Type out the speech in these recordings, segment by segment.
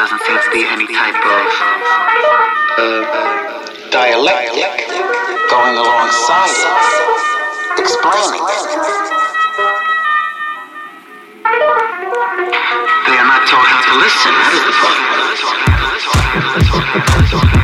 doesn't seem to be any type of uh, dialectic going alongside it, explaining it. They are not taught how to listen. That is the problem.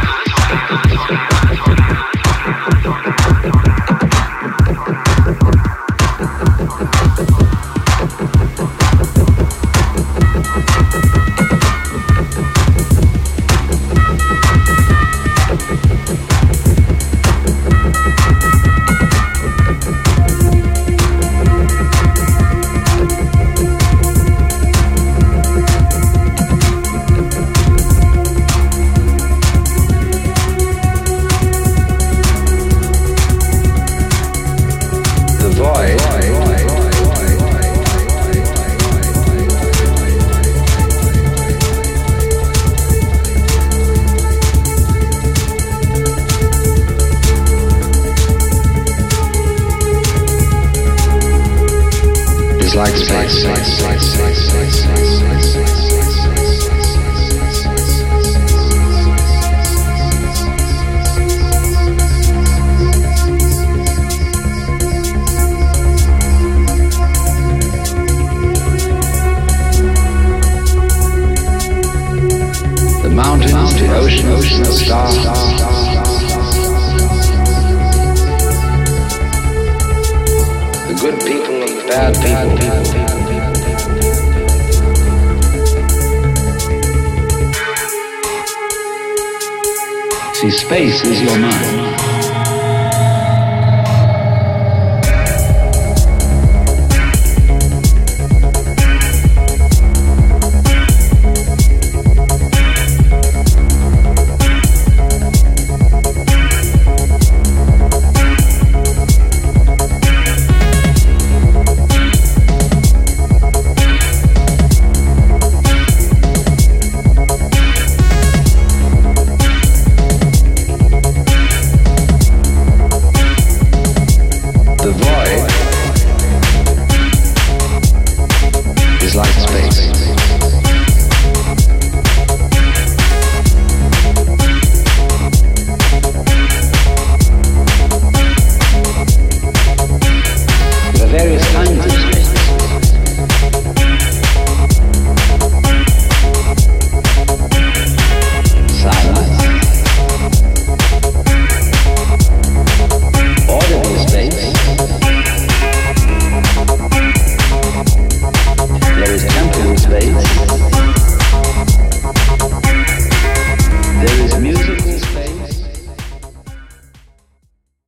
sex, sex, sex, sex.